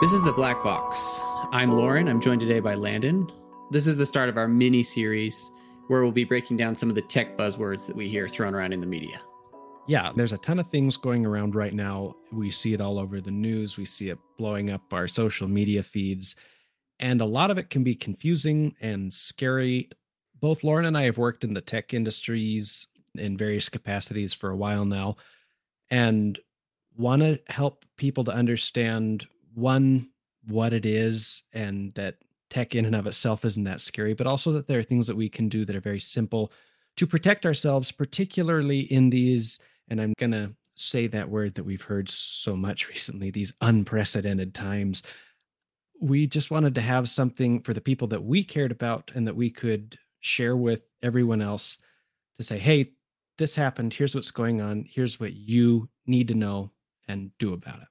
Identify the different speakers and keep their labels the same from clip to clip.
Speaker 1: This is the Black Box. I'm Lauren. I'm joined today by Landon. This is the start of our mini series where we'll be breaking down some of the tech buzzwords that we hear thrown around in the media.
Speaker 2: Yeah, there's a ton of things going around right now. We see it all over the news, we see it blowing up our social media feeds, and a lot of it can be confusing and scary. Both Lauren and I have worked in the tech industries in various capacities for a while now and want to help people to understand one what it is and that tech in and of itself isn't that scary but also that there are things that we can do that are very simple to protect ourselves particularly in these and i'm going to say that word that we've heard so much recently these unprecedented times. We just wanted to have something for the people that we cared about and that we could share with everyone else to say hey this happened. Here's what's going on. Here's what you need to know and do about it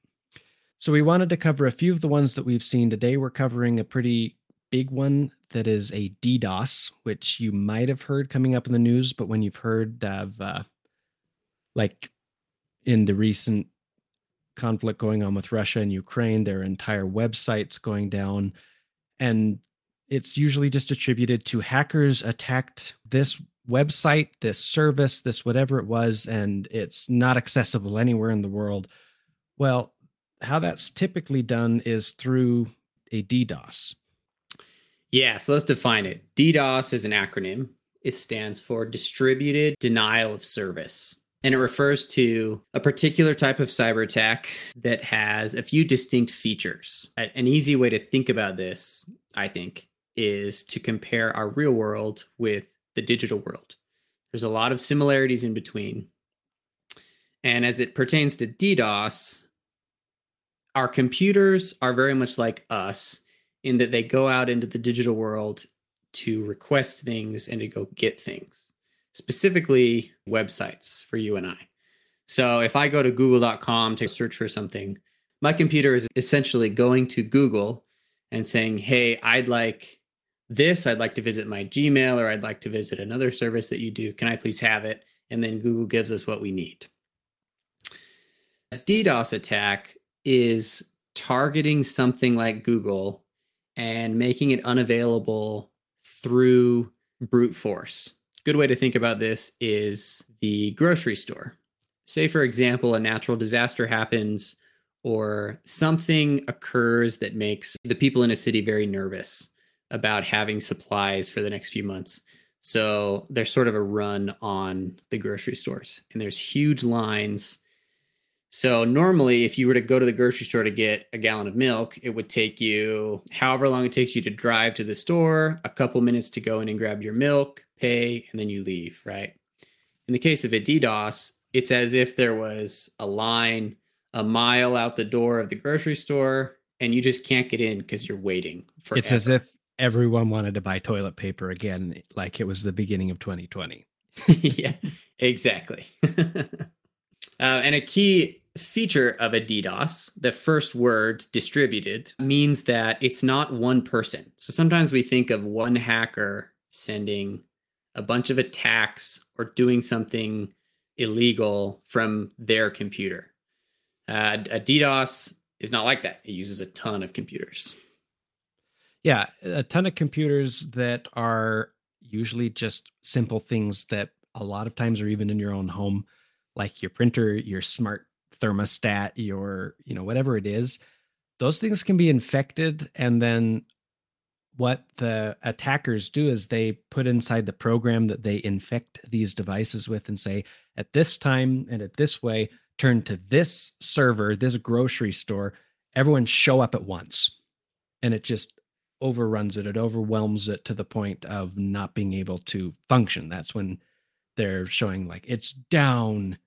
Speaker 2: so we wanted to cover a few of the ones that we've seen today. We're covering a pretty big one that is a DDoS, which you might have heard coming up in the news, but when you've heard of uh, like in the recent conflict going on with Russia and Ukraine, their entire websites going down. And it's usually just attributed to hackers attacked this website, this service, this whatever it was, and it's not accessible anywhere in the world. Well, how that's typically done is through a DDoS.
Speaker 1: Yeah, so let's define it. DDoS is an acronym. It stands for Distributed Denial of Service. And it refers to a particular type of cyber attack that has a few distinct features. An easy way to think about this, I think, is to compare our real world with the digital world. There's a lot of similarities in between. And as it pertains to DDoS, our computers are very much like us in that they go out into the digital world to request things and to go get things, specifically websites for you and I. So if I go to google.com to search for something, my computer is essentially going to Google and saying, Hey, I'd like this. I'd like to visit my Gmail or I'd like to visit another service that you do. Can I please have it? And then Google gives us what we need. A DDoS attack is targeting something like Google and making it unavailable through brute force. Good way to think about this is the grocery store. Say, for example, a natural disaster happens or something occurs that makes the people in a city very nervous about having supplies for the next few months. So there's sort of a run on the grocery stores, and there's huge lines so normally, if you were to go to the grocery store to get a gallon of milk, it would take you however long it takes you to drive to the store, a couple minutes to go in and grab your milk, pay, and then you leave, right? In the case of a DDoS, it's as if there was a line a mile out the door of the grocery store and you just can't get in because you're waiting for
Speaker 2: It's as if everyone wanted to buy toilet paper again, like it was the beginning of 2020.
Speaker 1: yeah, exactly. uh, and a key feature of a DDoS, the first word distributed, means that it's not one person. So sometimes we think of one hacker sending a bunch of attacks or doing something illegal from their computer. Uh, a DDoS is not like that, it uses a ton of computers.
Speaker 2: Yeah, a ton of computers that are usually just simple things that a lot of times are even in your own home, like your printer, your smart thermostat, your, you know, whatever it is, those things can be infected. And then what the attackers do is they put inside the program that they infect these devices with and say, at this time and at this way, turn to this server, this grocery store, everyone show up at once. And it just overruns it, it overwhelms it to the point of not being able to function. That's when they're showing like it's down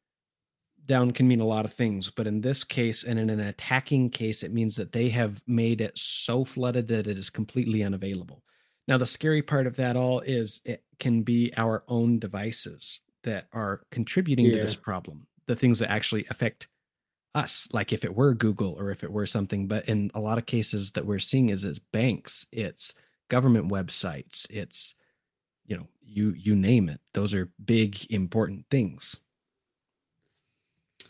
Speaker 2: down can mean a lot of things, but in this case, and in an attacking case, it means that they have made it so flooded that it is completely unavailable. Now, the scary part of that all is it can be our own devices that are contributing yeah. to this problem, the things that actually affect us, like if it were Google or if it were something. But in a lot of cases that we're seeing is it's banks, it's government websites, it's you know, you you name it. Those are big important things.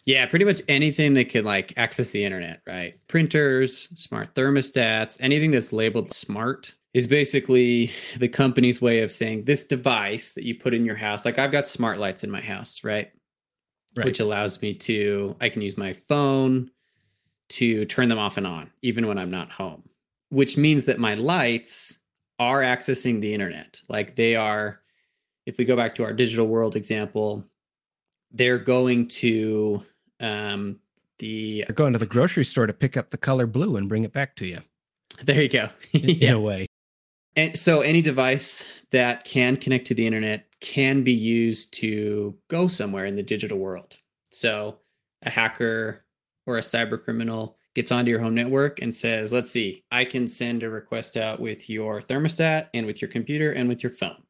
Speaker 1: Yeah, pretty much anything that could like access the internet, right? Printers, smart thermostats, anything that's labeled smart is basically the company's way of saying this device that you put in your house. Like I've got smart lights in my house, right? right? Which allows me to I can use my phone to turn them off and on even when I'm not home. Which means that my lights are accessing the internet. Like they are if we go back to our digital world example, they're going to um, the
Speaker 2: they're going to the grocery store to pick up the color blue and bring it back to you.
Speaker 1: There you go.
Speaker 2: in, yeah. in a way.
Speaker 1: And so any device that can connect to the internet can be used to go somewhere in the digital world. So a hacker or a cyber criminal gets onto your home network and says, let's see, I can send a request out with your thermostat and with your computer and with your phone.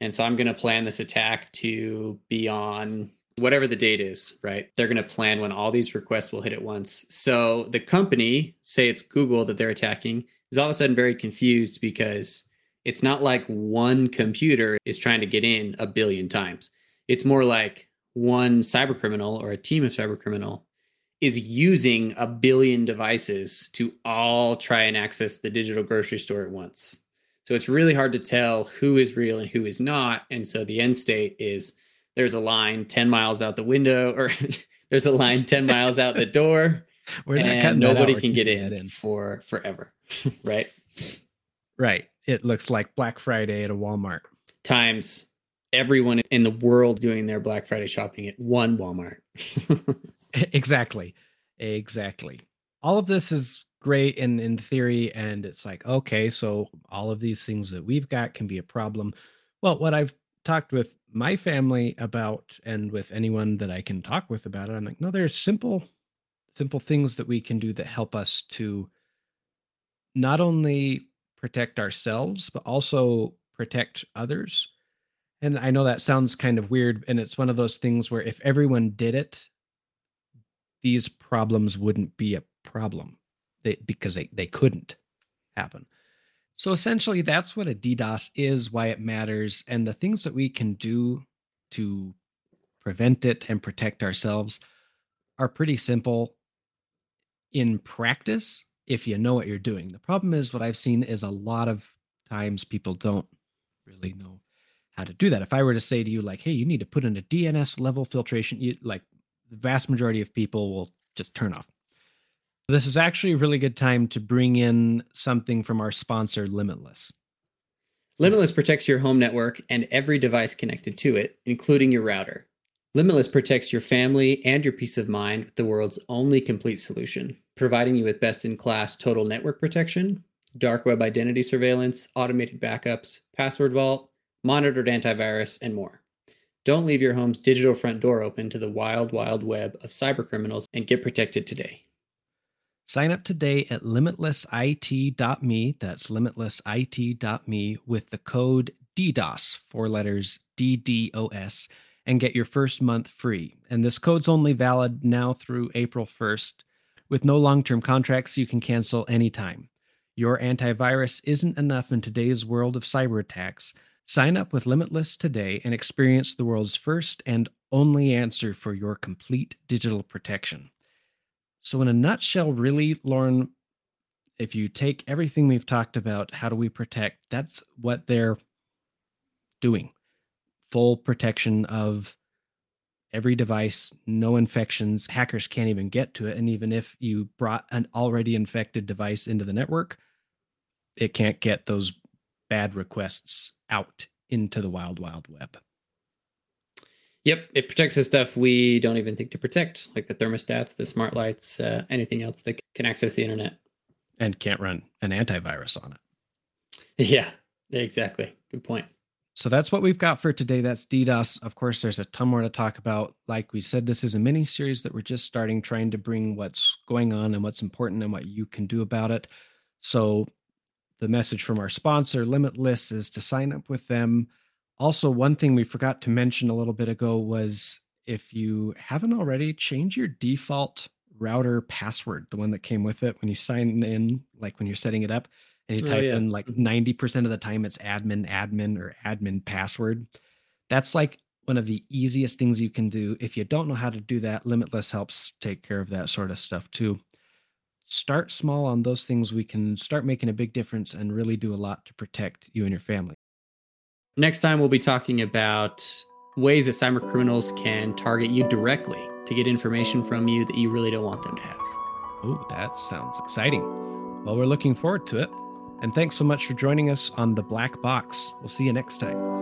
Speaker 1: And so I'm going to plan this attack to be on whatever the date is, right? They're going to plan when all these requests will hit at once. So the company, say it's Google that they're attacking, is all of a sudden very confused because it's not like one computer is trying to get in a billion times. It's more like one cyber criminal or a team of cyber criminal is using a billion devices to all try and access the digital grocery store at once. So it's really hard to tell who is real and who is not. And so the end state is there's a line 10 miles out the window or there's a line 10 miles out the door We're and nobody can get in, in. for forever right?
Speaker 2: Right. It looks like black friday at a walmart.
Speaker 1: Times everyone in the world doing their black friday shopping at one walmart.
Speaker 2: Exactly. Exactly. All of this is great in in theory and it's like okay so all of these things that we've got can be a problem. Well what i've talked with my family about and with anyone that I can talk with about it, I'm like, no, there's simple, simple things that we can do that help us to not only protect ourselves, but also protect others. And I know that sounds kind of weird. And it's one of those things where if everyone did it, these problems wouldn't be a problem they, because they, they couldn't happen. So essentially, that's what a DDoS is, why it matters, and the things that we can do to prevent it and protect ourselves are pretty simple in practice if you know what you're doing. The problem is, what I've seen is a lot of times people don't really know how to do that. If I were to say to you, like, hey, you need to put in a DNS level filtration, you, like the vast majority of people will just turn off this is actually a really good time to bring in something from our sponsor, Limitless.
Speaker 1: Limitless protects your home network and every device connected to it, including your router. Limitless protects your family and your peace of mind with the world's only complete solution, providing you with best in class total network protection, dark web identity surveillance, automated backups, password vault, monitored antivirus, and more. Don't leave your home's digital front door open to the wild, wild web of cybercriminals and get protected today.
Speaker 2: Sign up today at limitlessit.me. That's limitlessit.me with the code DDoS, four letters DDoS, and get your first month free. And this code's only valid now through April 1st. With no long term contracts, you can cancel anytime. Your antivirus isn't enough in today's world of cyber attacks. Sign up with Limitless today and experience the world's first and only answer for your complete digital protection. So, in a nutshell, really, Lauren, if you take everything we've talked about, how do we protect? That's what they're doing full protection of every device, no infections. Hackers can't even get to it. And even if you brought an already infected device into the network, it can't get those bad requests out into the wild, wild web.
Speaker 1: Yep, it protects the stuff we don't even think to protect, like the thermostats, the smart lights, uh, anything else that can access the internet.
Speaker 2: And can't run an antivirus on it.
Speaker 1: Yeah, exactly. Good point.
Speaker 2: So that's what we've got for today. That's DDoS. Of course, there's a ton more to talk about. Like we said, this is a mini series that we're just starting, trying to bring what's going on and what's important and what you can do about it. So the message from our sponsor, Limitless, is to sign up with them also, one thing we forgot to mention a little bit ago was if you haven't already, change your default router password, the one that came with it when you sign in, like when you're setting it up, and you oh, type yeah. in like 90% mm-hmm. of the time it's admin, admin, or admin password. That's like one of the easiest things you can do. If you don't know how to do that, Limitless helps take care of that sort of stuff too. Start small on those things. We can start making a big difference and really do a lot to protect you and your family.
Speaker 1: Next time, we'll be talking about ways that cyber criminals can target you directly to get information from you that you really don't want them to have.
Speaker 2: Oh, that sounds exciting. Well, we're looking forward to it. And thanks so much for joining us on The Black Box. We'll see you next time.